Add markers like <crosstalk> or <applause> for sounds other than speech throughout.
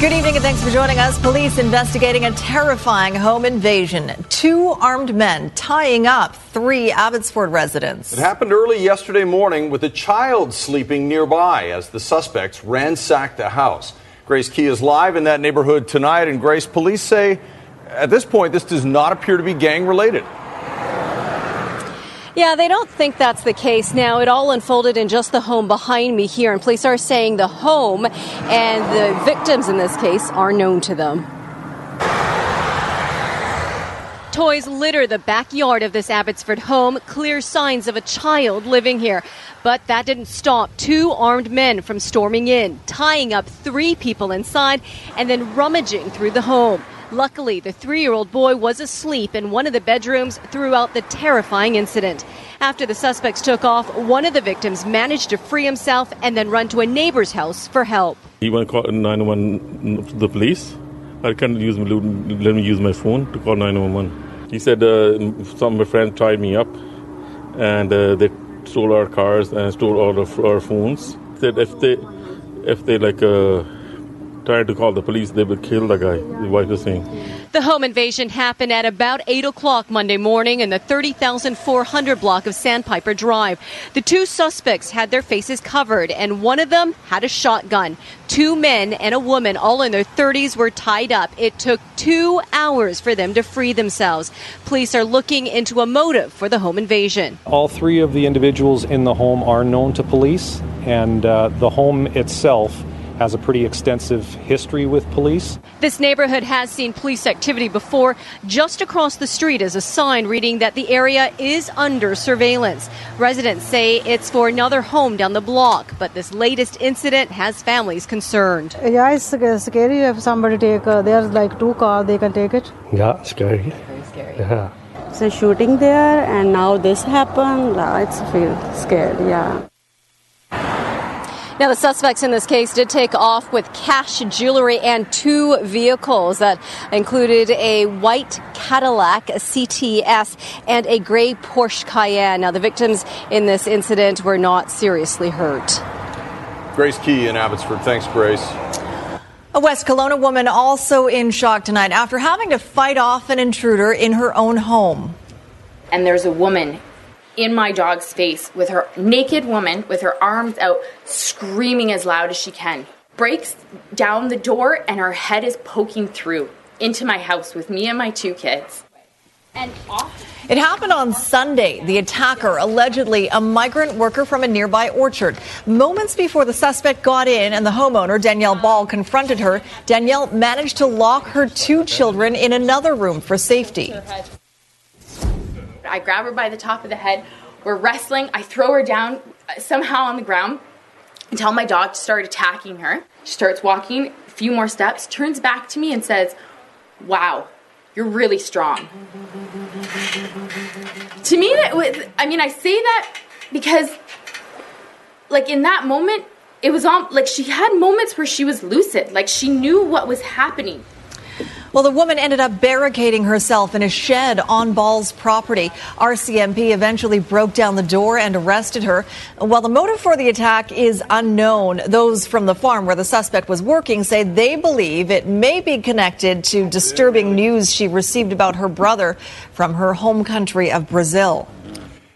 Good evening and thanks for joining us. Police investigating a terrifying home invasion. Two armed men tying up three Abbotsford residents. It happened early yesterday morning with a child sleeping nearby as the suspects ransacked the house. Grace Ke is live in that neighborhood tonight, and Grace, police say at this point this does not appear to be gang related. Yeah, they don't think that's the case now. It all unfolded in just the home behind me here, and police are saying the home and the victims in this case are known to them. Toys litter the backyard of this Abbotsford home, clear signs of a child living here. But that didn't stop two armed men from storming in, tying up three people inside, and then rummaging through the home. Luckily, the three year old boy was asleep in one of the bedrooms throughout the terrifying incident. After the suspects took off, one of the victims managed to free himself and then run to a neighbor's house for help. He went to call 911 the police. I couldn't use let me use my phone to call 911. He said uh, some of my friends tied me up and uh, they stole our cars and stole all of our phones. Said if they if they like uh, tried to call the police, they would kill the guy. The wife was saying. The home invasion happened at about 8 o'clock Monday morning in the 30,400 block of Sandpiper Drive. The two suspects had their faces covered, and one of them had a shotgun. Two men and a woman, all in their 30s, were tied up. It took two hours for them to free themselves. Police are looking into a motive for the home invasion. All three of the individuals in the home are known to police, and uh, the home itself has a pretty extensive history with police. This neighborhood has seen police activity before. Just across the street is a sign reading that the area is under surveillance. Residents say it's for another home down the block, but this latest incident has families concerned. Yeah, it's scary if somebody take, uh, there's like two cars, they can take it. Yeah, scary. Very scary. Yeah. So shooting there and now this happened, uh, it's feel scared, yeah. Now, the suspects in this case did take off with cash, jewelry, and two vehicles that included a white Cadillac a CTS and a gray Porsche Cayenne. Now, the victims in this incident were not seriously hurt. Grace Ke in Abbotsford. Thanks, Grace. A West Kelowna woman also in shock tonight after having to fight off an intruder in her own home. And there's a woman in my dog's face with her naked woman with her arms out, screaming as loud as she can. Breaks down the door and her head is poking through into my house with me and my two kids. And off. It happened on Sunday. The attacker, allegedly a migrant worker from a nearby orchard. Moments before the suspect got in and the homeowner, Danielle Ball, confronted her, Danielle managed to lock her two children in another room for safety. I grab her by the top of the head. We're wrestling. I throw her down uh, somehow on the ground and tell my dog to start attacking her. She starts walking a few more steps, turns back to me, and says, Wow, you're really strong. to me, that was, I mean, I say that because, like, in that moment, it was on, like, she had moments where she was lucid, like, she knew what was happening. Well, the woman ended up barricading herself in a shed on Ball's property. RCMP eventually broke down the door and arrested her. While the motive for the attack is unknown, those from the farm where the suspect was working say they believe it may be connected to disturbing news she received about her brother from her home country of Brazil.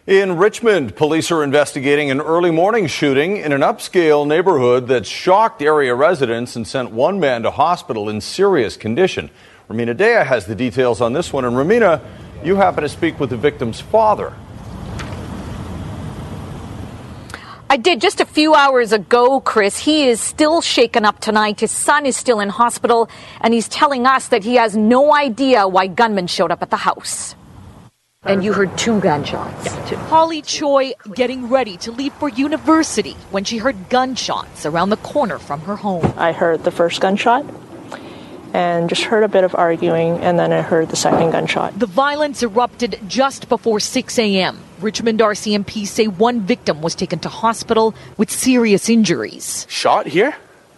In Richmond, police are investigating an early morning shooting in an upscale neighborhood that shocked area residents and sent one man to hospital in serious condition. Rumina Daya has the details on this one. And Rumina, you happen to speak with the victim's father. I did just a few hours ago, Chris. He is still shaken up tonight. His son is still in hospital, and he's telling us that he has no idea why gunmen showed up at the house. And you heard two gunshots. Yeah, two. Holly Choi getting ready to leave for university when she heard gunshots around the corner from her home. I heard the first gunshot, and just heard a bit of arguing, and then I heard the second gunshot. The violence erupted just before 6 a.m. Richmond RCMP say one victim was taken to hospital with serious injuries. Shot here?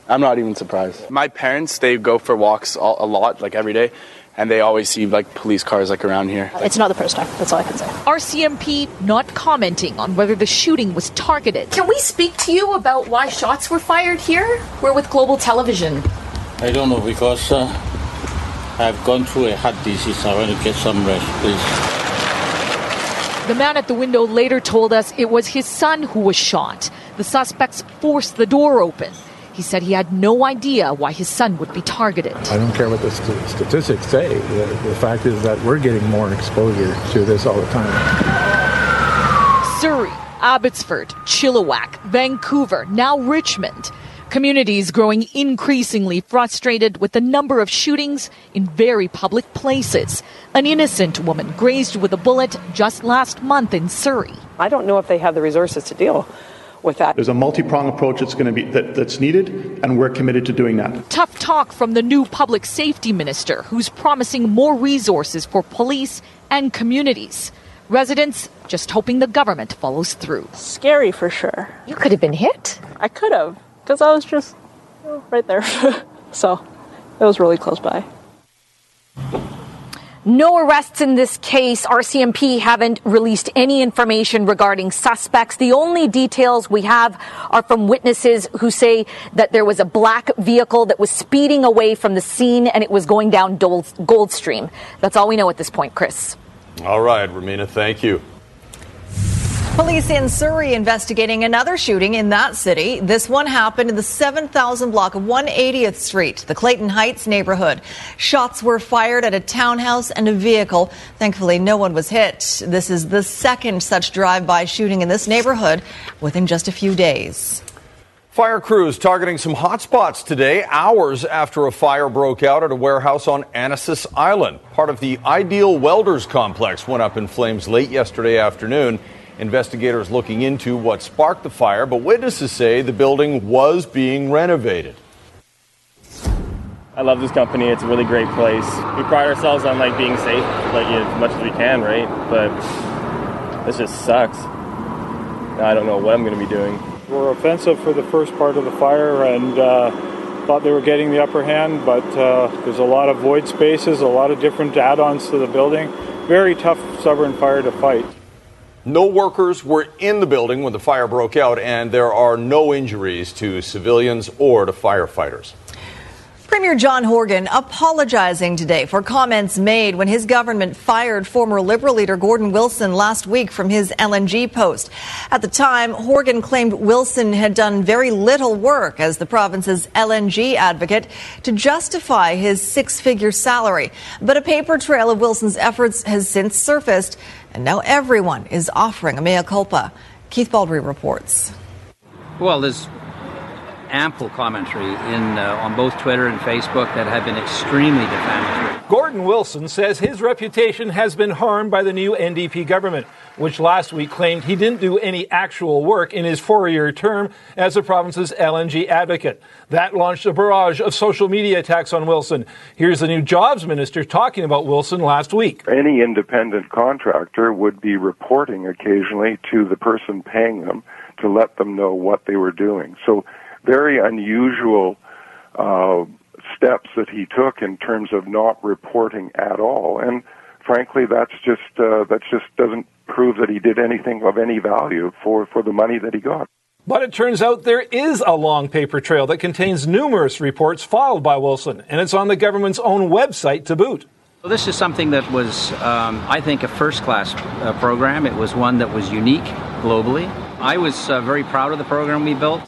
I'm not even surprised. My parents, they go for walks a lot, like every day, and they always see like police cars like around here. It's not the first time. That's all I can say. RCMP not commenting on whether the shooting was targeted. Can we speak to you about why shots were fired here? We're with Global Television. I don't know because uh, I've gone through a heart disease. I want to get some rest, please. The man at the window later told us it was his son who was shot. The suspects forced the door open. He said he had no idea why his son would be targeted. I don't care what the st- statistics say. The, the fact is that we're getting more exposure to this all the time. Surrey, Abbotsford, Chilliwack, Vancouver, now Richmond. Communities growing increasingly frustrated with the number of shootings in very public places. An innocent woman grazed with a bullet just last month in Surrey. I don't know if they have the resources to deal with that. There's a multi-pronged approach that's going to be that, that's needed, and we're committed to doing that. Tough talk from the new public safety minister, who's promising more resources for police and communities. Residents just hoping the government follows through. Scary for sure. You could have been hit. I could have, because I was just you know, right there. <laughs> so it was really close by. No arrests in this case. RCMP haven't released any information regarding suspects. The only details we have are from witnesses who say that there was a black vehicle that was speeding away from the scene and it was going down Goldstream. That's all we know at this point, Chris. All right, Rumina, thank you. Police in Surrey investigating another shooting in that city. This one happened in the 7000 block of 180th Street, the Clayton Heights neighborhood. Shots were fired at a townhouse and a vehicle. Thankfully, no one was hit. This is the second such drive-by shooting in this neighborhood within just a few days. Fire crews targeting some hot spots today, hours after a fire broke out at a warehouse on Annacis Island. Part of the Ideal Welders complex went up in flames late yesterday afternoon. Investigators looking into what sparked the fire, but witnesses say the building was being renovated. I love this company. It's a really great place. We pride ourselves on like being safe, like as much as we can, right? But this just sucks. I don't know what I'm going to be doing. We're offensive for the first part of the fire and uh, thought they were getting the upper hand, but uh, there's a lot of void spaces, a lot of different add-ons to the building. Very tough, stubborn fire to fight. No workers were in the building when the fire broke out, and there are no injuries to civilians or to firefighters. Premier John Horgan apologizing today for comments made when his government fired former Liberal leader Gordon Wilson last week from his LNG post. At the time, Horgan claimed Wilson had done very little work as the province's LNG advocate to justify his six figure salary. But a paper trail of Wilson's efforts has since surfaced, and now everyone is offering a mea culpa. Keith Baldrey reports. Well, there's ample commentary in uh, on both Twitter and Facebook that have been extremely defamatory. Gordon Wilson says his reputation has been harmed by the new NDP government, which last week claimed he didn't do any actual work in his four-year term as the province's LNG advocate. That launched a barrage of social media attacks on Wilson. Here's the new jobs minister talking about Wilson last week. Any independent contractor would be reporting occasionally to the person paying them to let them know what they were doing. So very unusual uh, steps that he took in terms of not reporting at all. And frankly, that's just uh, that just doesn't prove that he did anything of any value for, for the money that he got. But it turns out there is a long paper trail that contains numerous reports filed by Wilson, and it's on the government's own website to boot. Well, this is something that was, um, I think, a first class uh, program. It was one that was unique globally. I was uh, very proud of the program we built.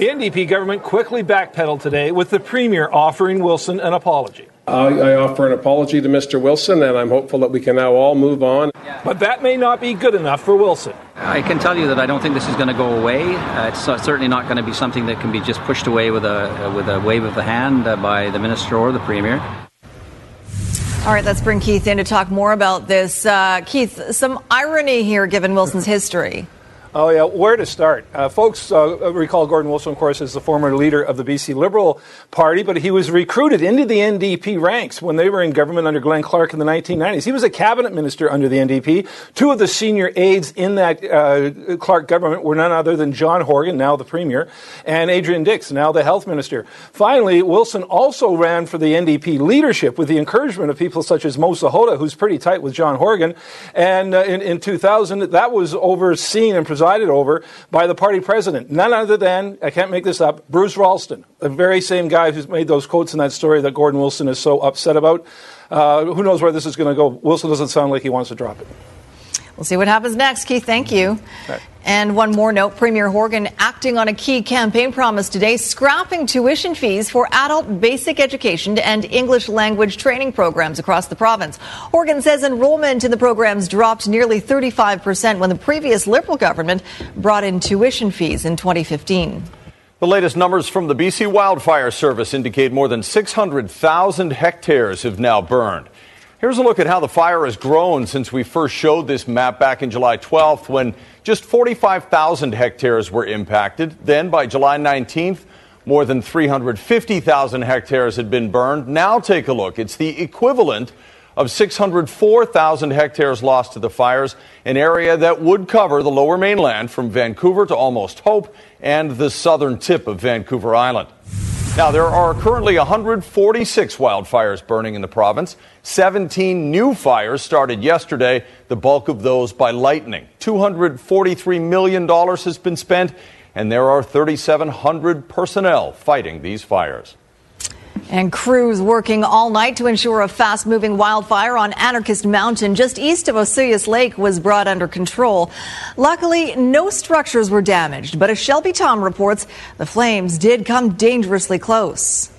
The NDP government quickly backpedaled today with the Premier offering Wilson an apology. I, I, offer an apology to Mr. Wilson, and I'm hopeful that we can now all move on. But that may not be good enough for Wilson. I can tell you that I don't think this is going to go away. Uh, it's uh, certainly not going to be something that can be just pushed away with a uh, with a wave of the hand uh, by the minister or the premier. All right, let's bring Keith in to talk more about this. Uh, Keith, some irony here given Wilson's history. Oh, yeah. Where to start? Uh, folks uh, recall Gordon Wilson, of course, as the former leader of the BC Liberal Party, but he was recruited into the NDP ranks when they were in government under Glenn Clark in the 1990s. He was a cabinet minister under the NDP. Two of the senior aides in that uh, Clark government were none other than John Horgan, now the premier, and Adrian Dix, now the health minister. Finally, Wilson also ran for the NDP leadership with the encouragement of people such as Moe Sihota, who's pretty tight with John Horgan. And uh, in, in 2000, that was overseen and presided over by the party president, none other than, I can't make this up, Bruce Ralston, the very same guy who's made those quotes in that story that Gordon Wilson is so upset about. Uh, who knows where this is going to go? Wilson doesn't sound like he wants to drop it. We'll see what happens next, Keith. Thank you. And one more note Premier Horgan acting on a key campaign promise today, scrapping tuition fees for adult basic education and English language training programs across the province. Horgan says enrollment in the programs dropped nearly 35% when the previous Liberal government brought in tuition fees in 2015. The latest numbers from the BC Wildfire Service indicate more than 600,000 hectares have now burned. Here's a look at how the fire has grown since we first showed this map back in July 12th when just 45,000 hectares were impacted. Then by July 19th, more than 350,000 hectares had been burned. Now take a look. It's the equivalent of 604,000 hectares lost to the fires, an area that would cover the lower mainland from Vancouver to almost Hope and the southern tip of Vancouver Island. Now, there are currently 146 wildfires burning in the province. 17 new fires started yesterday, the bulk of those by lightning. $243 million has been spent, and there are 3,700 personnel fighting these fires. And crews working all night to ensure a fast moving wildfire on Anarchist Mountain just east of Osoyoos Lake was brought under control. Luckily, no structures were damaged, but as Shelby Thom reports, the flames did come dangerously close.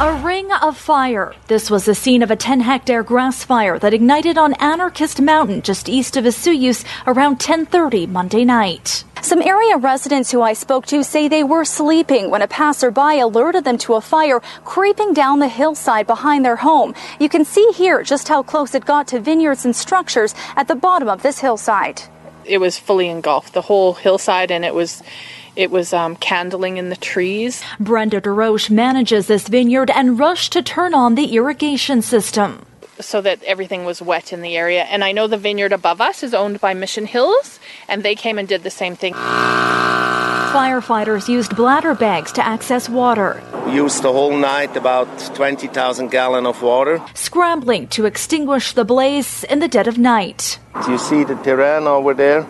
A ring of fire. This was the scene of a 10 hectare grass fire that ignited on Anarchist Mountain just east of Osoyoos around 10:30 Monday night. Some area residents who I spoke to say they were sleeping when a passerby alerted them to a fire creeping down the hillside behind their home. You can see here just how close it got to vineyards and structures at the bottom of this hillside. It was fully engulfed, the whole hillside, and it was it was um, candling in the trees. Brenda DeRoche manages this vineyard and rushed to turn on the irrigation system. So that everything was wet in the area. And I know the vineyard above us is owned by Mission Hills, and they came and did the same thing. Firefighters used bladder bags to access water. Used the whole night about 20,000 gallon of water. Scrambling to extinguish the blaze in the dead of night. Do you see the terrain over there?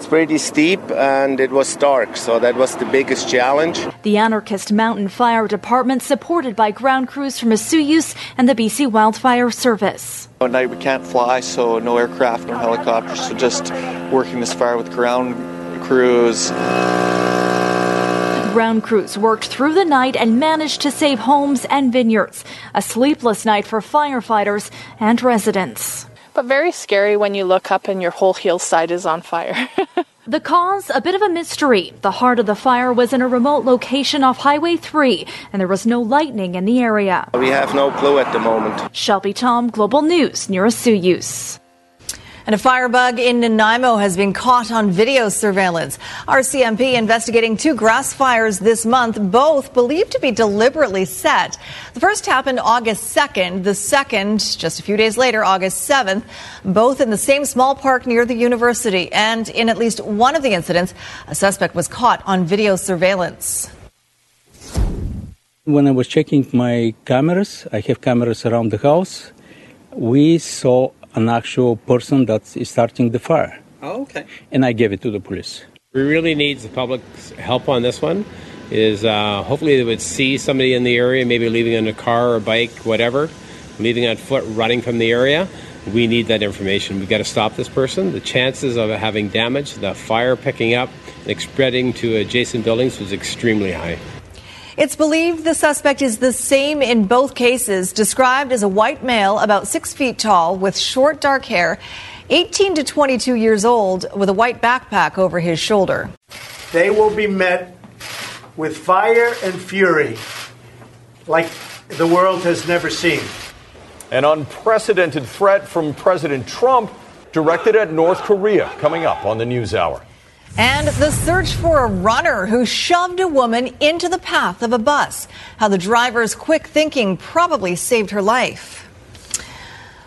It's pretty steep and it was dark, so that was the biggest challenge. The Anarchist Mountain Fire Department, supported by ground crews from Osoyoos and the BC Wildfire Service. At night we can't fly, so no aircraft, no helicopters, so just working this fire with ground crews. Ground crews worked through the night and managed to save homes and vineyards. A sleepless night for firefighters and residents but very scary when you look up and your whole hillside is on fire. <laughs> the cause, a bit of a mystery. The heart of the fire was in a remote location off Highway 3, and there was no lightning in the area. We have no clue at the moment. Shelby Thom, Global News, near Osoyoos. And a firebug in Nanaimo has been caught on video surveillance. RCMP investigating two grass fires this month, both believed to be deliberately set. The first happened August 2nd, the second just a few days later, August 7th, both in the same small park near the university. And in at least one of the incidents, a suspect was caught on video surveillance. When I was checking my cameras, I have cameras around the house, we saw an actual person that is starting the fire. Oh, okay. And I gave it to the police. We really need the public's help on this one. Is uh, hopefully they would see somebody in the area, maybe leaving in a car or bike, whatever, leaving on foot, running from the area. We need that information. We've got to stop this person. The chances of having damage, the fire picking up and spreading to adjacent buildings was extremely high. It's believed the suspect is the same in both cases, described as a white male about six feet tall with short dark hair, 18 to 22 years old, with a white backpack over his shoulder. They will be met with fire and fury like the world has never seen. An unprecedented threat from President Trump directed at North Korea, coming up on the News Hour. And the search for a runner who shoved a woman into the path of a bus. How the driver's quick thinking probably saved her life.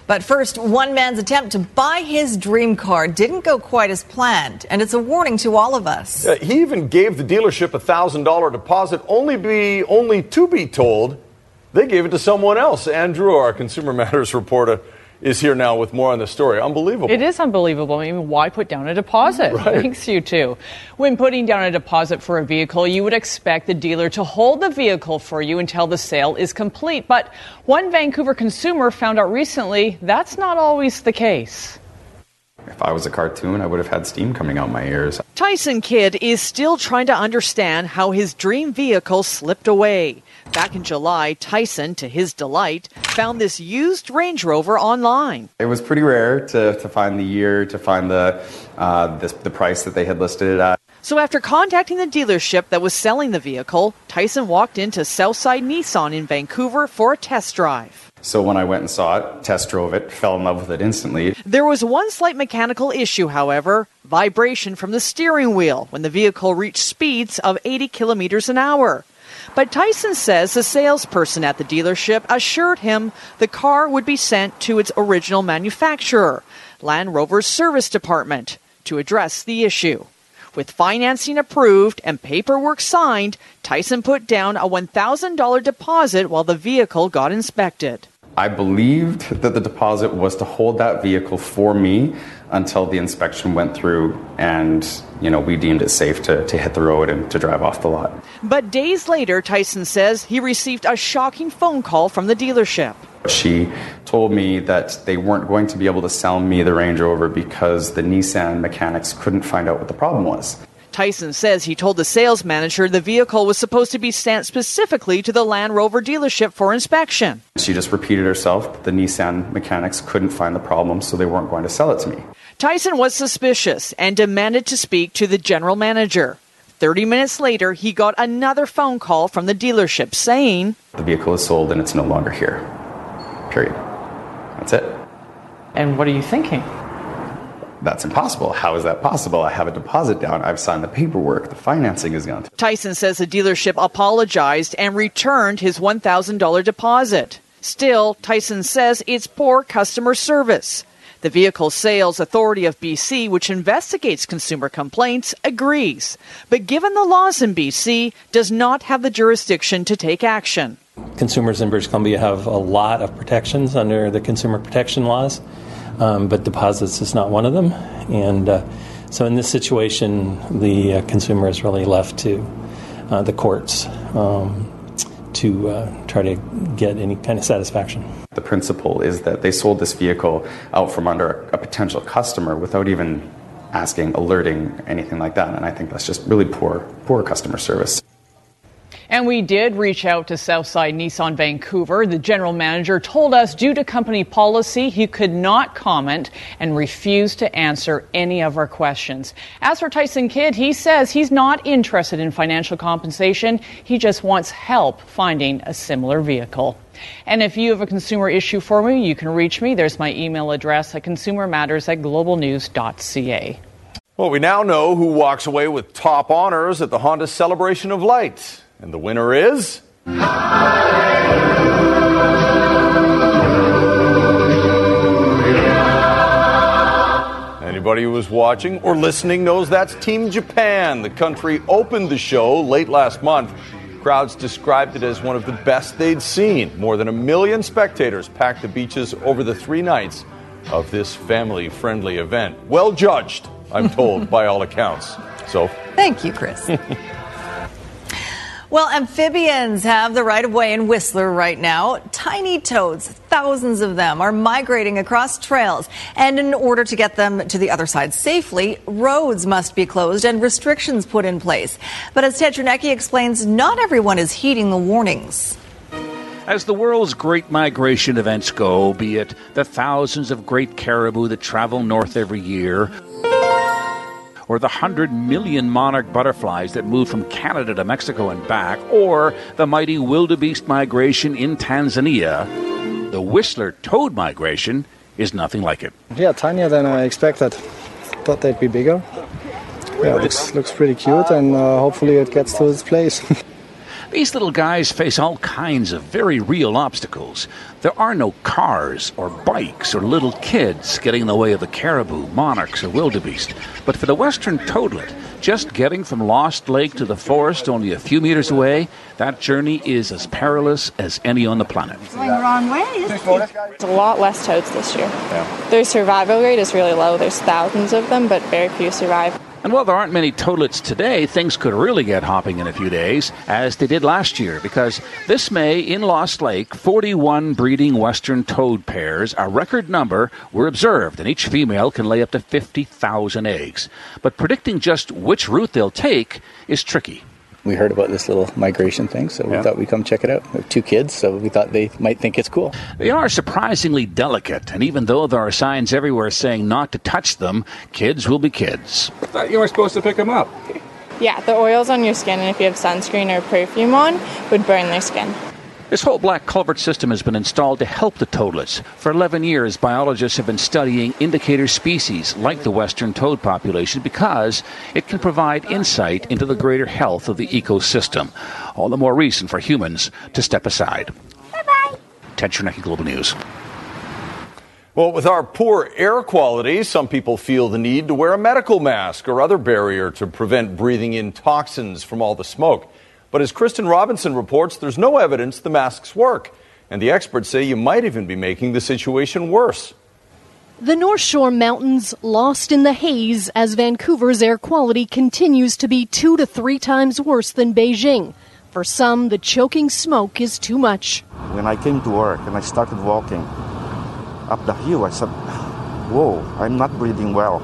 But first, one man's attempt to buy his dream car didn't go quite as planned, and it's a warning to all of us. Uh, he even gave the dealership a thousand dollar deposit, only be only to be told they gave it to someone else. Andrew, our Consumer Matters reporter, is here now with more on the story. Unbelievable. It is unbelievable. I mean, why put down a deposit? Right. Thanks, you too. When putting down a deposit for a vehicle, you would expect the dealer to hold the vehicle for you until the sale is complete. But one Vancouver consumer found out recently that's not always the case. If I was a cartoon, I would have had steam coming out my ears. Tyson Kidd is still trying to understand how his dream vehicle slipped away. Back in July, Tyson, to his delight, found this used Range Rover online. It was pretty rare to, to find the year, to find the, uh, the, the price that they had listed it at. So after contacting the dealership that was selling the vehicle, Tyson walked into Southside Nissan in Vancouver for a test drive. So when I went and saw it, test drove it, fell in love with it instantly. There was one slight mechanical issue, however vibration from the steering wheel when the vehicle reached speeds of 80 kilometers an hour. But Tyson says the salesperson at the dealership assured him the car would be sent to its original manufacturer, Land Rover's service department, to address the issue. With financing approved and paperwork signed, Tyson put down a $1,000 deposit while the vehicle got inspected. I believed that the deposit was to hold that vehicle for me until the inspection went through and, you know, we deemed it safe to, to hit the road and to drive off the lot. But days later, Tyson says he received a shocking phone call from the dealership. She told me that they weren't going to be able to sell me the Range Rover because the Nissan mechanics couldn't find out what the problem was. Tyson says he told the sales manager the vehicle was supposed to be sent specifically to the Land Rover dealership for inspection. She just repeated herself. The Nissan mechanics couldn't find the problem, so they weren't going to sell it to me. Tyson was suspicious and demanded to speak to the general manager. 30 minutes later, he got another phone call from the dealership saying, The vehicle is sold and it's no longer here. Period. That's it. And what are you thinking? That's impossible. How is that possible? I have a deposit down. I've signed the paperwork. The financing is gone. Tyson says the dealership apologized and returned his $1,000 deposit. Still, Tyson says it's poor customer service. The Vehicle Sales Authority of BC, which investigates consumer complaints, agrees. But given the laws in BC, does not have the jurisdiction to take action. Consumers in British Columbia have a lot of protections under the consumer protection laws, um, but deposits is not one of them. And uh, so in this situation, the uh, consumer is really left to uh, the courts um, to uh, try to get any kind of satisfaction. The principle is that they sold this vehicle out from under a potential customer without even asking, alerting, anything like that. And I think that's just really poor, poor customer service. And we did reach out to Southside Nissan Vancouver. The general manager told us due to company policy, he could not comment and refused to answer any of our questions. As for Tyson Kidd, he says he's not interested in financial compensation. He just wants help finding a similar vehicle. And if you have a consumer issue for me, you can reach me. There's my email address at consumermatters at globalnews.ca. Well, we now know who walks away with top honors at the Honda Celebration of Light. And the winner is. Anybody who was watching or listening knows that's Team Japan. The country opened the show late last month. Crowds described it as one of the best they'd seen. More than a million spectators packed the beaches over the three nights of this family friendly event. Well judged, I'm told, by all accounts. So, Thank you, Chris. <laughs> Well, amphibians have the right of way in Whistler right now. Tiny toads, thousands of them, are migrating across trails. And in order to get them to the other side safely, roads must be closed and restrictions put in place. But as Ted Chernecki explains, not everyone is heeding the warnings. As the world's great migration events go, be it the thousands of great caribou that travel north every year, or the 100 million monarch butterflies that move from Canada to Mexico and back, or the mighty wildebeest migration in Tanzania, the Whistler toad migration is nothing like it. Yeah, tinier than I expected. Thought they'd be bigger. Yeah, looks looks pretty cute, and uh, hopefully it gets to its place. <laughs> These little guys face all kinds of very real obstacles. There are no cars or bikes or little kids getting in the way of the caribou, monarchs, or wildebeest. But for the western toadlet, just getting from Lost Lake to the forest only a few meters away, that journey is as perilous as any on the planet. Going the wrong way, isn't? There's a lot less toads this year. Their survival rate is really low. There's thousands of them, but very few survive. And while there aren't many toadlets today, things could really get hopping in a few days, as they did last year, because this May in Lost Lake, 41 breeding western toad pairs, a record number, were observed, and each female can lay up to 50,000 eggs. But predicting just which route they'll take is tricky. We heard about this little migration thing, so we Yeah. thought we'd come check it out. We have two kids, so we thought they might think it's cool. They are surprisingly delicate, and even though there are signs everywhere saying not to touch them, kids will be kids. thought you were supposed to pick them up. Yeah, the oils on your skin, and if you have sunscreen or perfume on, would burn their skin. This whole black culvert system has been installed to help the toadlets. For 11 years, biologists have been studying indicator species like the western toad population because it can provide insight into the greater health of the ecosystem. All the more reason for humans to step aside. Bye-bye. Ted Chernecki, Global News. Well, with our poor air quality, some people feel the need to wear a medical mask or other barrier to prevent breathing in toxins from all the smoke. But as Kristen Robinson reports, there's no evidence the masks work. And the experts say you might even be making the situation worse. The North Shore Mountains lost in the haze as Vancouver's air quality continues to be two to three times worse than Beijing. For some, the choking smoke is too much. When I came to work and I started walking up the hill, I said, Whoa, I'm not breathing well.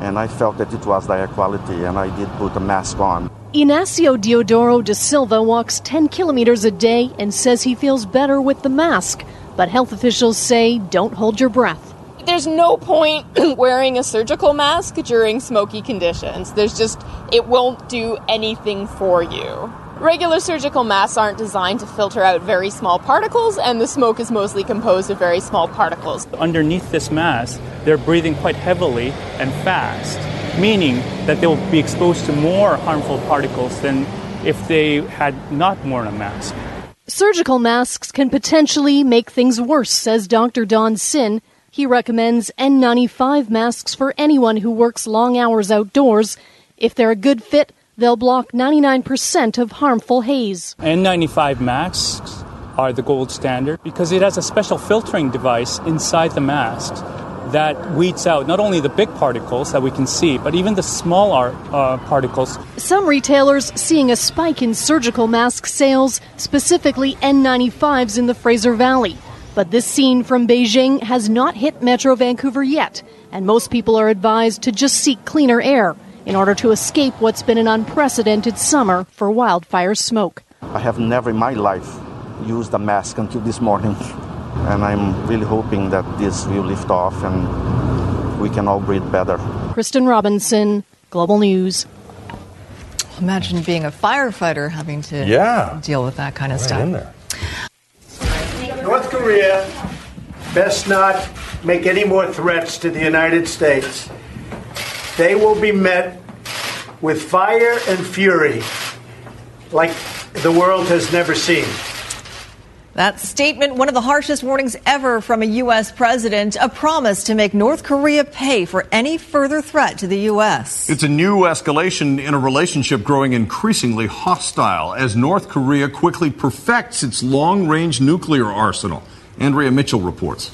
And I felt that it was the air quality, and I did put a mask on. Inacio Diodoro da Silva walks 10 kilometers a day and says he feels better with the mask. But health officials say don't hold your breath. There's no point <clears throat> wearing a surgical mask during smoky conditions. There's just, it won't do anything for you. Regular surgical masks aren't designed to filter out very small particles, and the smoke is mostly composed of very small particles. Underneath this mask, they're breathing quite heavily and fast, meaning that they will be exposed to more harmful particles than if they had not worn a mask. Surgical masks can potentially make things worse, says Dr. Don Sin. He recommends N95 masks for anyone who works long hours outdoors. If they're a good fit, they'll block 99% of harmful haze. N95 masks are the gold standard because it has a special filtering device inside the mask that weeds out not only the big particles that we can see, but even the smaller uh, particles. Some retailers seeing a spike in surgical mask sales, specifically N95s in the Fraser Valley. But this scene from Beijing has not hit Metro Vancouver yet, and most people are advised to just seek cleaner air in order to escape what's been an unprecedented summer for wildfire smoke. I have never in my life used a mask until this morning. <laughs> And I'm really hoping that this will lift off and we can all breathe better. Kristen Robinson, Global News. Imagine being a firefighter having to Yeah. deal with that kind of Right stuff. in there. North Korea best not make any more threats to the United States. They will be met with fire and fury like the world has never seen. That statement, one of the harshest warnings ever from a U.S. president, a promise to make North Korea pay for any further threat to the U.S. It's a new escalation in a relationship growing increasingly hostile as North Korea quickly perfects its long range nuclear arsenal. Andrea Mitchell reports.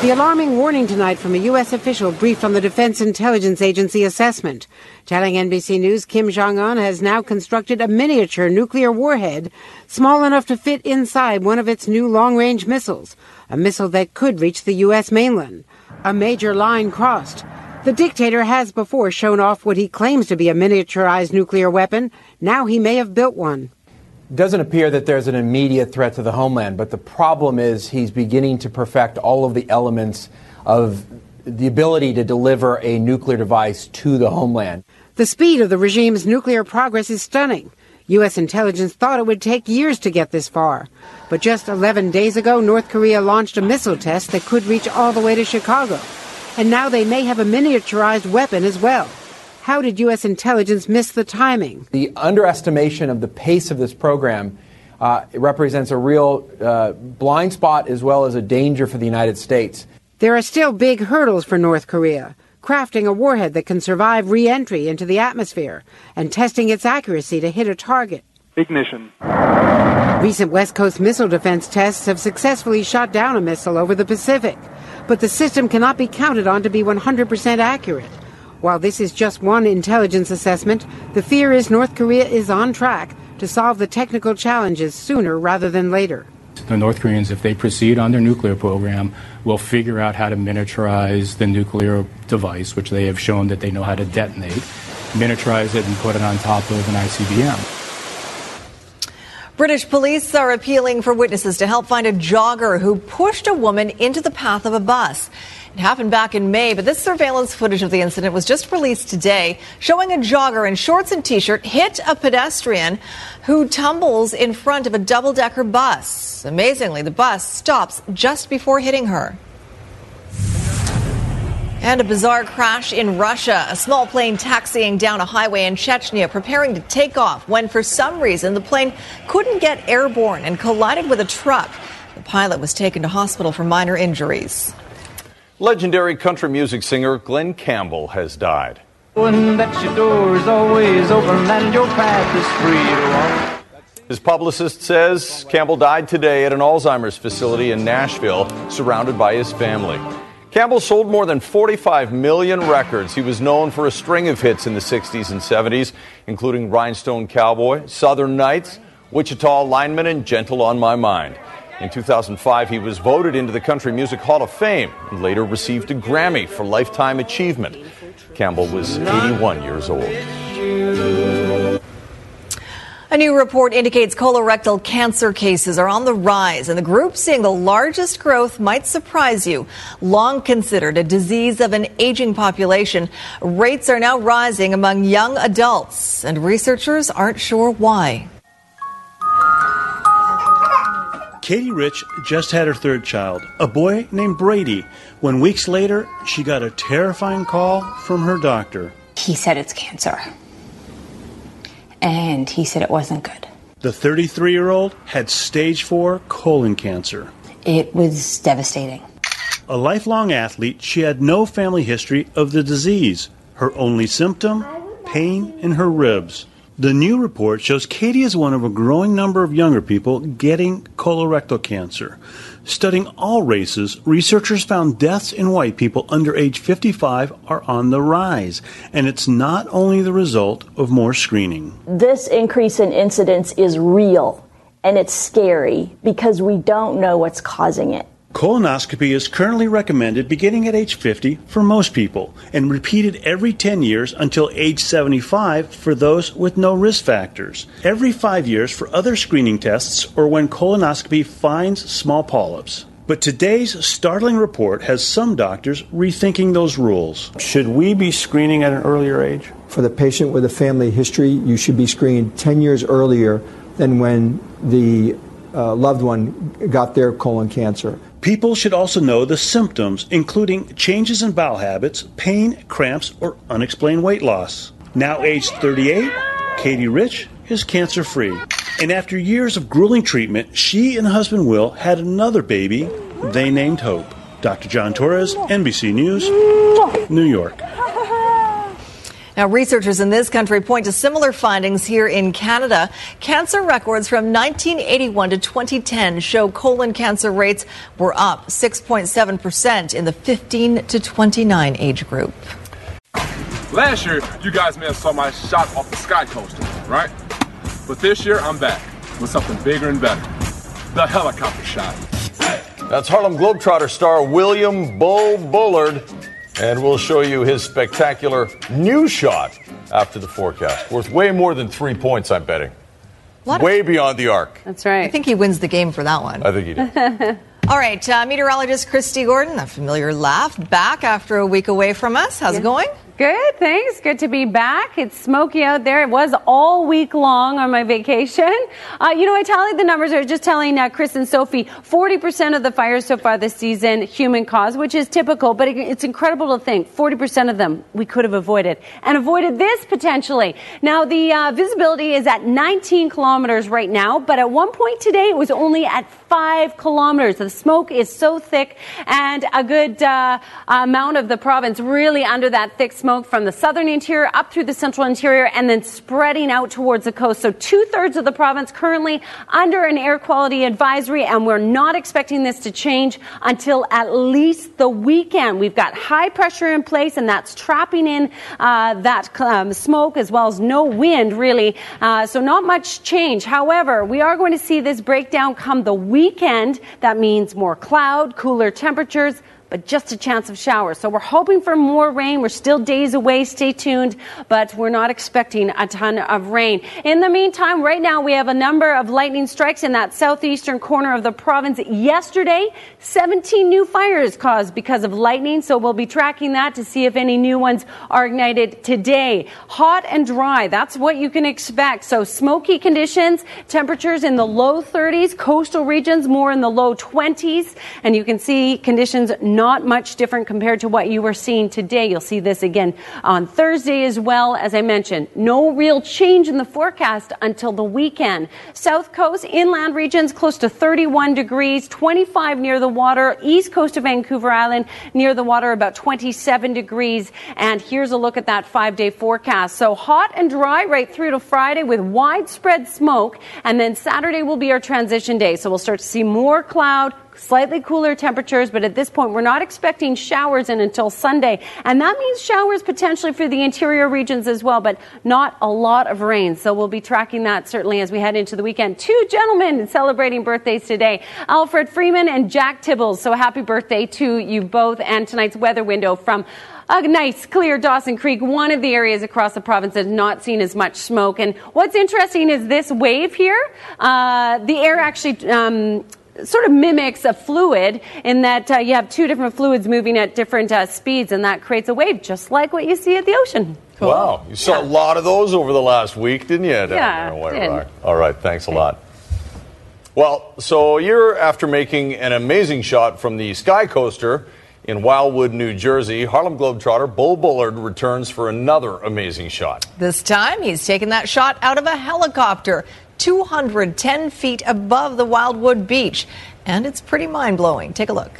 The alarming warning tonight from a U.S. official briefed on the Defense Intelligence Agency assessment. Telling NBC News Kim Jong un has now constructed a miniature nuclear warhead small enough to fit inside one of its new long range missiles, a missile that could reach the U.S. mainland. A major line crossed. The dictator has before shown off what he claims to be a miniaturized nuclear weapon. Now he may have built one. Doesn't appear that there's an immediate threat to the homeland, but the problem is he's beginning to perfect all of the elements of the ability to deliver a nuclear device to the homeland. The speed of the regime's nuclear progress is stunning. U.S. intelligence thought it would take years to get this far. But just 11 days ago, North Korea launched a missile test that could reach all the way to Chicago. And now they may have a miniaturized weapon as well. How did U.S. intelligence miss the timing? The underestimation of the pace of this program uh, represents a real uh, blind spot as well as a danger for the United States. There are still big hurdles for North Korea crafting a warhead that can survive re entry into the atmosphere and testing its accuracy to hit a target. Ignition. Recent West Coast missile defense tests have successfully shot down a missile over the Pacific, but the system cannot be counted on to be 100% accurate. While this is just one intelligence assessment, the fear is North Korea is on track to solve the technical challenges sooner rather than later. The North Koreans, if they proceed on their nuclear program, will figure out how to miniaturize the nuclear device, which they have shown that they know how to detonate, miniaturize it, and put it on top of an ICBM. British police are appealing for witnesses to help find a jogger who pushed a woman into the path of a bus. It happened back in May, but this surveillance footage of the incident was just released today, showing a jogger in shorts and t shirt hit a pedestrian who tumbles in front of a double decker bus. Amazingly, the bus stops just before hitting her. And a bizarre crash in Russia. A small plane taxiing down a highway in Chechnya, preparing to take off, when for some reason the plane couldn't get airborne and collided with a truck. The pilot was taken to hospital for minor injuries. Legendary country music singer Glen Campbell has died. His publicist says Campbell died today at an Alzheimer's facility in Nashville, surrounded by his family. Campbell sold more than 45 million records. He was known for a string of hits in the 60s and 70s, including Rhinestone Cowboy, Southern Nights, Wichita Lineman, and Gentle on My Mind. In 2005, he was voted into the Country Music Hall of Fame and later received a Grammy for Lifetime Achievement. Campbell was 81 years old. A new report indicates colorectal cancer cases are on the rise, and the group seeing the largest growth might surprise you. Long considered a disease of an aging population, rates are now rising among young adults, and researchers aren't sure why. Katie Rich just had her third child, a boy named Brady, when weeks later she got a terrifying call from her doctor. He said it's cancer and he said it wasn't good. The 33 year old had stage 4 colon cancer. It was devastating. A lifelong athlete, she had no family history of the disease. Her only symptom? Pain in her ribs. The new report shows Katie is one of a growing number of younger people getting colorectal cancer. Studying all races, researchers found deaths in white people under age 55 are on the rise, and it's not only the result of more screening. This increase in incidence is real, and it's scary because we don't know what's causing it. Colonoscopy is currently recommended beginning at age 50 for most people and repeated every 10 years until age 75 for those with no risk factors. Every 5 years for other screening tests or when colonoscopy finds small polyps. But today's startling report has some doctors rethinking those rules. Should we be screening at an earlier age? For the patient with a family history, you should be screened 10 years earlier than when the uh, loved one got their colon cancer. People should also know the symptoms, including changes in bowel habits, pain, cramps, or unexplained weight loss. Now aged 38, Katie Rich is cancer free. And after years of grueling treatment, she and husband Will had another baby they named Hope. Dr. John Torres, NBC News, New York. Now, researchers in this country point to similar findings here in Canada. Cancer records from 1981 to 2010 show colon cancer rates were up 6.7% in the 15 to 29 age group. Last year, you guys may have saw my shot off the sky coaster, right? But this year, I'm back with something bigger and better the helicopter shot. That's Harlem Globetrotter star William Bull Bullard and we'll show you his spectacular new shot after the forecast. Worth way more than three points, I'm betting. Way beyond the arc. That's right. I think he wins the game for that one. I think he does. <laughs> All right, uh, meteorologist Kristi Gordon, a familiar laugh, back after a week away from us. How's yeah. it going? Good, thanks. Good to be back. It's smoky out there. It was all week long on my vacation. Uh, you know, I tallied the numbers. I was just telling uh, Chris and Sophie 40% of the fires so far this season, human cause, which is typical, but it, it's incredible to think 40% of them we could have avoided and avoided this potentially. Now, the uh, visibility is at 19 kilometers right now, but at one point today it was only at five kilometers. The smoke is so thick, and a good uh, amount of the province really under that thick smoke from the southern interior up through the central interior and then spreading out towards the coast. So, two thirds of the province currently under an air quality advisory, and we're not expecting this to change until at least the weekend. We've got high pressure in place, and that's trapping in uh, that um, smoke as well as no wind, really. Uh, so, not much change. However, we are going to see this breakdown come the weekend, that means more cloud, cooler temperatures, but just a chance of showers. So we're hoping for more rain. We're still days away. Stay tuned, but we're not expecting a ton of rain. In the meantime, right now we have a number of lightning strikes in that southeastern corner of the province. Yesterday, 17 new fires caused because of lightning. So we'll be tracking that to see if any new ones are ignited today. Hot and dry. That's what you can expect. So smoky conditions, temperatures in the low 30s, coastal regions more in the low 20s, and you can see conditions not much different compared to what you were seeing today. You'll see this again on Thursday as well. As I mentioned, no real change in the forecast until the weekend. South coast, inland regions close to 31 degrees, 25 near the water. East coast of Vancouver Island near the water about 27 degrees. And here's a look at that five day forecast. So hot and dry right through to Friday with widespread smoke. And then Saturday will be our transition day. So we'll start to see more cloud, slightly cooler temperatures, but at this point, we're not expecting showers in until Sunday. And that means showers potentially for the interior regions as well, but not a lot of rain. So we'll be tracking that certainly as we head into the weekend. Two gentlemen celebrating birthdays today Alfred Freeman and Jack Tibbles. So happy birthday to you both. And tonight's weather window from a nice, clear Dawson Creek, one of the areas across the province that has not seen as much smoke. And what's interesting is this wave here. Uh, the air actually um, sort of mimics a fluid in that uh, you have two different fluids moving at different uh, speeds, and that creates a wave, just like what you see at the ocean. Cool. Wow, you saw yeah. a lot of those over the last week, didn't you? yeah, did. All right, thanks a lot. Well, so a year after making an amazing shot from the Sky Coaster in Wildwood, New Jersey, Harlem Globetrotter Bo Bullard returns for another amazing shot. This time, he's taken that shot out of a helicopter. 210 feet above the Wildwood Beach. And it's pretty mind blowing. Take a look.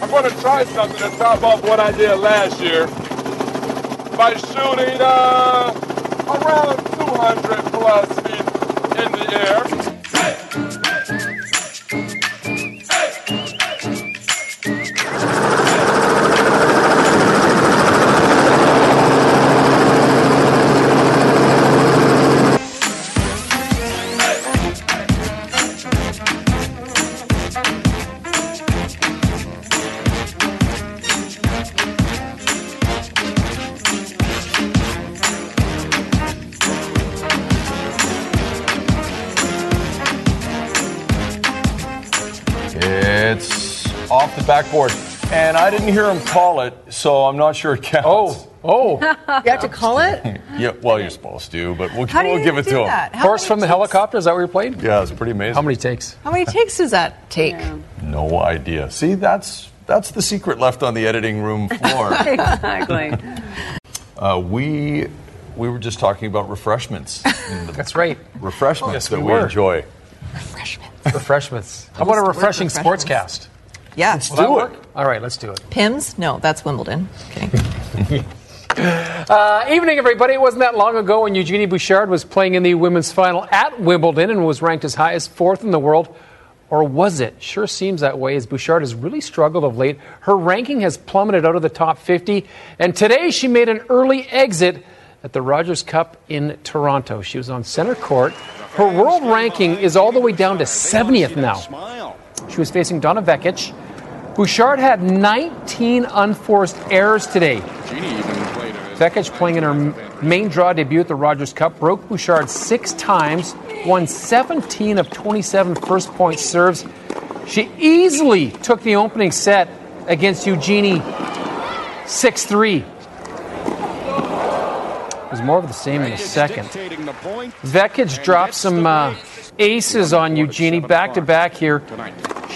I'm going to try something to top off what I did last year by shooting uh, around 200 plus feet in the air. Off. And I didn't hear him call it, so I'm not sure it counts. Oh, oh. <laughs> you have to call it? <laughs> yeah, well, you're supposed to, but we'll, How we'll give it to that? him. Horse from the helicopter, is that what you're playing? Yeah, it's pretty amazing. How many takes? How many takes does that take? Yeah. No idea. See, that's that's the secret left on the editing room <laughs> floor. exactly. Uh, we we were just talking about refreshments. That's right. Refreshments Yes, that we we, were. enjoy. Refreshments. Refreshments. How about a refreshing sports cast? Yeah. Let's Will that do work? it. All right, let's do it. Pimm's? No, that's Wimbledon. Kidding. <laughs> Uh, evening, everybody. It wasn't that long ago when Eugenie Bouchard was playing in the women's final at Wimbledon and was ranked as high as fourth in the world. Or was it? Sure seems that way as Bouchard has really struggled of late. Her ranking has plummeted out of the top 50, and today she made an early exit at the Rogers Cup in Toronto. She was on center court. Her world ranking is all the way down to 70th now. She was facing Donna Vekic. Bouchard had 19 unforced errors today. Vekic playing in her main draw debut at the Rogers Cup broke Bouchard six times, won 17 of 27 first point serves. She easily took the opening set against Eugenie 6 3. It was more of the same in the second. Vekic dropped some uh, aces on Eugenie back to back here.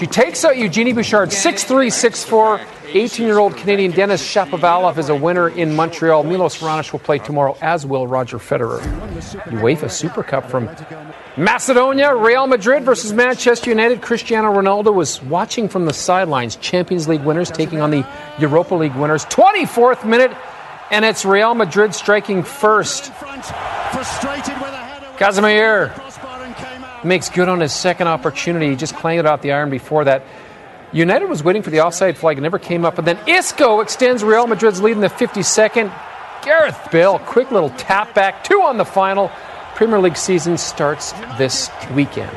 She takes out Eugenie Bouchard 6 3, 6 4. 18 year old Canadian Denis Shapovalov is a winner in Montreal. Milos Raonic will play tomorrow, as will Roger Federer. UEFA Super Cup from Macedonia, Real Madrid versus Manchester United. Cristiano Ronaldo was watching from the sidelines. Champions League winners taking on the Europa League winners. 24th minute, and it's Real Madrid striking first. Casemiro makes good on his second opportunity. He just clanged it off the iron before that. United was waiting for the offside flag, it never came up. And then Isco extends Real Madrid's lead in the 52nd. Gareth Bale, quick little tap back, two on the final. Premier League season starts this weekend.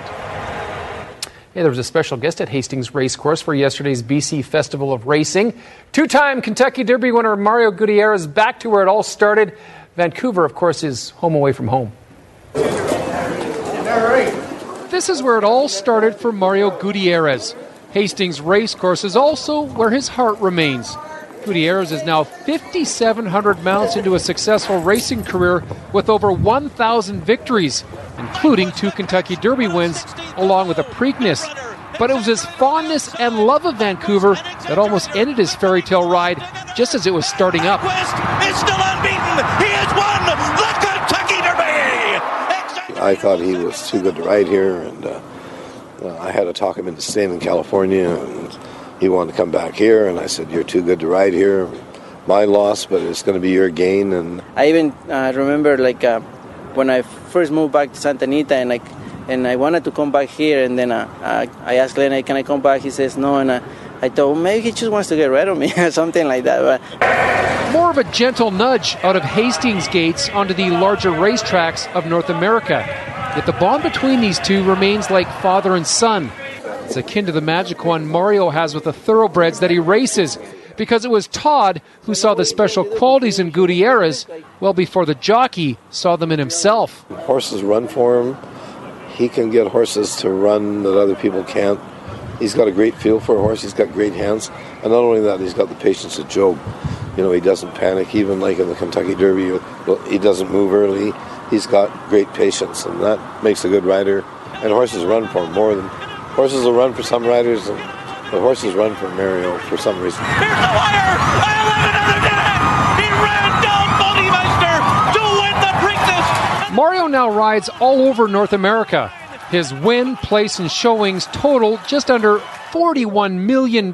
Hey, there was a special guest at Hastings Racecourse for yesterday's BC Festival of Racing. Two time Kentucky Derby winner Mario Gutierrez back to where it all started. Vancouver, of course, is home away from home. This is where it all started for Mario Gutierrez. Hastings Racecourse is also where his heart remains. Gutierrez is now 5,700 mounts into a successful racing career with over 1,000 victories, including two Kentucky Derby wins, along with a Preakness. But it was his fondness and love of Vancouver that almost ended his fairy tale ride just as it was starting up. Is still unbeaten. He has won the Kentucky Derby. I thought he was too good to ride here, and uh, uh, I had to talk him into staying in California, and he wanted to come back here. And I said, "You're too good to ride here. My loss, but it's going to be your gain." And I even uh, remember like uh, when I first moved back to Santa Anita, and like, and I wanted to come back here, and then uh, I asked Glenn, "Can I come back?" He says, "No," and. I thought well, maybe he just wants to get rid of me <laughs> or something like that. But. More of a gentle nudge out of Hastings gates onto the larger racetracks of North America. Yet the bond between these two remains like father and son. It's akin to the magic one Mario has with the thoroughbreds that he races, because it was Todd who saw the special qualities in Gutierrez well before the jockey saw them in himself. Horses run for him. He can get horses to run that other people can't. He's got a great feel for a horse. He's got great hands, and not only that, he's got the patience of Job. You know, he doesn't panic. Even like in the Kentucky Derby, he doesn't move early. He's got great patience, and that makes a good rider. And horses run for him more than horses will run for some riders, and the horses run for Mario for some reason. Mario now rides all over North America. His win, place, and showings total just under $41 million.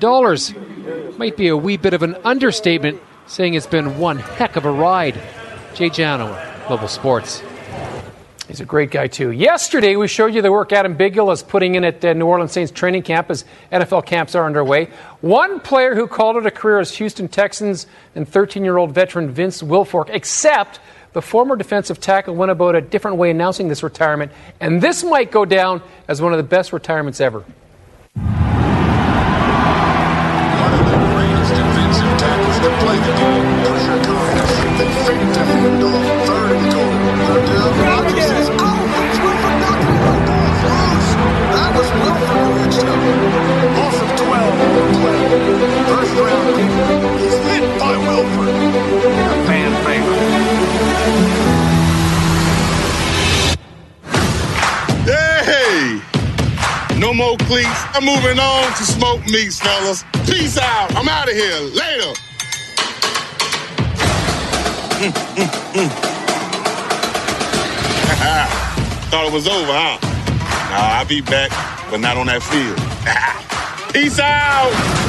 Might be a wee bit of an understatement saying it's been one heck of a ride. Jay Jano, Global Sports. He's a great guy, too. Yesterday, we showed you the work Adam Bighill is putting in at uh, New Orleans Saints training camp as NFL camps are underway. One player who called it a career is Houston Texans and 13 year old veteran Vince Wilfork, except the former defensive tackle went about a different way announcing this retirement, and this might go down as one of the best retirements ever. No more cleats. I'm moving on to smoke meats, fellas. Peace out. I'm out of here. Later. <laughs> Thought it was over, huh? Nah, I'll be back, but not on that field. <laughs> Peace out.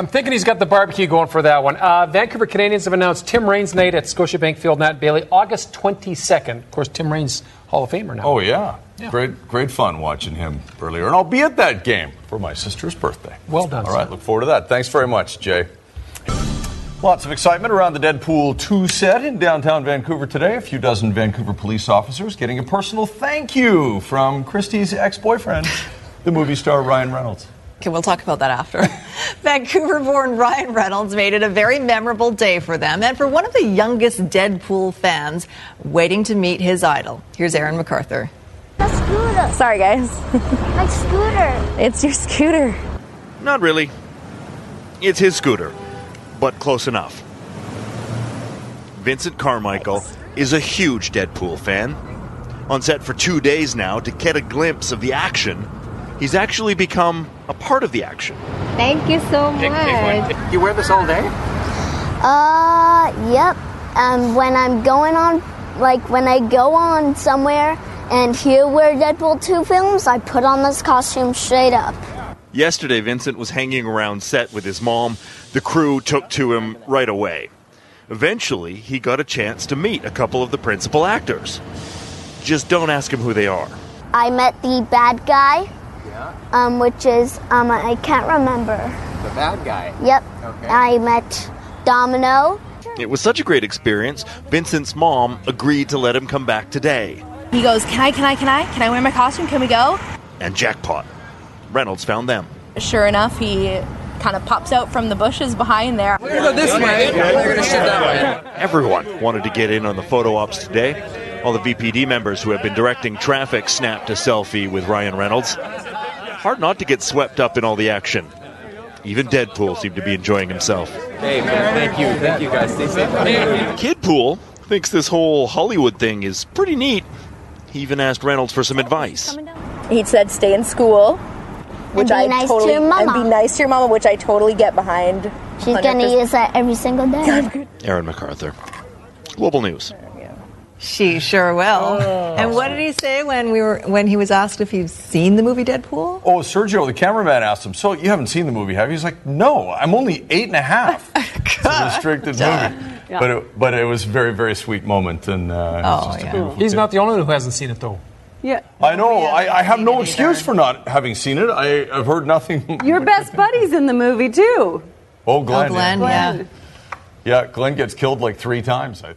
I'm thinking he's got the barbecue going for that one. Uh, Vancouver Canadians have announced Tim Raines night at Scotiabank Field, Nat Bailey, August 22nd. Of course, Tim Raines, Hall of Famer now. Oh, yeah. Great, great fun watching him earlier. And I'll be at that game for my sister's birthday. Well done. All right, look forward to that. Thanks very much, Jay. Lots of excitement around the Deadpool 2 set in downtown Vancouver today. A few dozen Vancouver police officers getting a personal thank you from Christie's ex boyfriend, the movie star Ryan Reynolds. Okay, we'll talk about that after. <laughs> Vancouver born Ryan Reynolds made it a very memorable day for them and for one of the youngest Deadpool fans waiting to meet his idol. Here's Aaron McArthur. scooter. Sorry, guys. My scooter. <laughs> It's your scooter. Not really. It's his scooter, but close enough. Vincent Carmichael is a huge Deadpool fan. On set for two days now to get a glimpse of the action, he's actually become a part of the action. Thank you so much. You wear this all day? Uh, yep. Um, when I'm going on, like when I go on somewhere and hear where Deadpool 2 films, I put on this costume straight up. Yesterday, Vincent was hanging around set with his mom. The crew took to him right away. Eventually, he got a chance to meet a couple of the principal actors. Just don't ask him who they are. I met the bad guy, um, which is, um, I can't remember. The bad guy. Yep. Okay. I met Domino. It was such a great experience, Vincent's mom agreed to let him come back today. He goes, Can I, can I, can I? Can I wear my costume? Can we go? And jackpot. Reynolds found them. Sure enough, he kind of pops out from the bushes behind there. We're gonna go this way. We're gonna sit that way. Everyone wanted to get in on the photo ops today. All the VPD members who have been directing traffic snapped a selfie with Ryan Reynolds. Hard not to get swept up in all the action. Even Deadpool seemed to be enjoying himself. Hey, man, thank you. Thank you, guys. Stay safe. Kidpool thinks this whole Hollywood thing is pretty neat. He even asked Reynolds for some advice. He said, Stay in school. Which be I nice to totally your mama. and be nice to your mama, which I totally get behind. She's gonna use that every single day. <laughs> Aaron McArthur. Global News. She sure will. and what did he say when we were when he was asked if he'd seen the movie Deadpool? Oh, Sergio, the cameraman asked him, So you haven't seen the movie, have you? He's like, No, I'm only eight and a half. <laughs> it's a restricted movie. Yeah. But, it, but it was a very, very sweet moment. And uh, Oh, just yeah. beautiful He's kid. not the only one who hasn't seen it, though. Yeah. I know. I, I have no excuse for not having seen it. I, I've heard nothing. Your best buddy's in the movie too. Oh, Glenn. Glenn, yeah. yeah. Yeah, Glenn gets killed like three times. I